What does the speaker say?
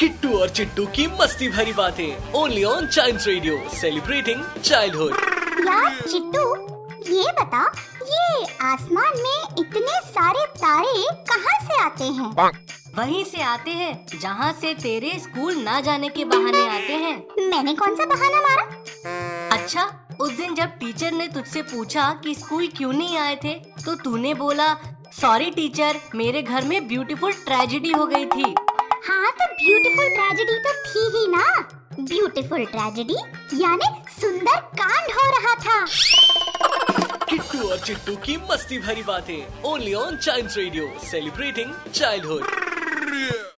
किट्टू और चिट्टू की मस्ती भरी बातें। Only on child radio celebrating childhood यार चिट्टू ये बता ये आसमान में इतने सारे तारे कहाँ से आते हैं? वहीं से आते हैं जहाँ से तेरे स्कूल ना जाने के बहाने आते हैं। मैंने कौन सा बहाना मारा? अच्छा उस दिन जब टीचर ने तुझसे पूछा कि स्कूल क्यों नहीं आए थे तो तूने बोला सॉरी टीचर मेरे घर में ब्यूटीफुल ट्रेजेडी हो गई थी। हाँ तो ब्यूटीफुल ट्रेजेडी तो थी ही ना। ब्यूटीफुल ट्रेजेडी यानी सुंदर कांड हो रहा था। किट्टू और चिट्टू की मस्ती भरी बातें only on child radio celebrating childhood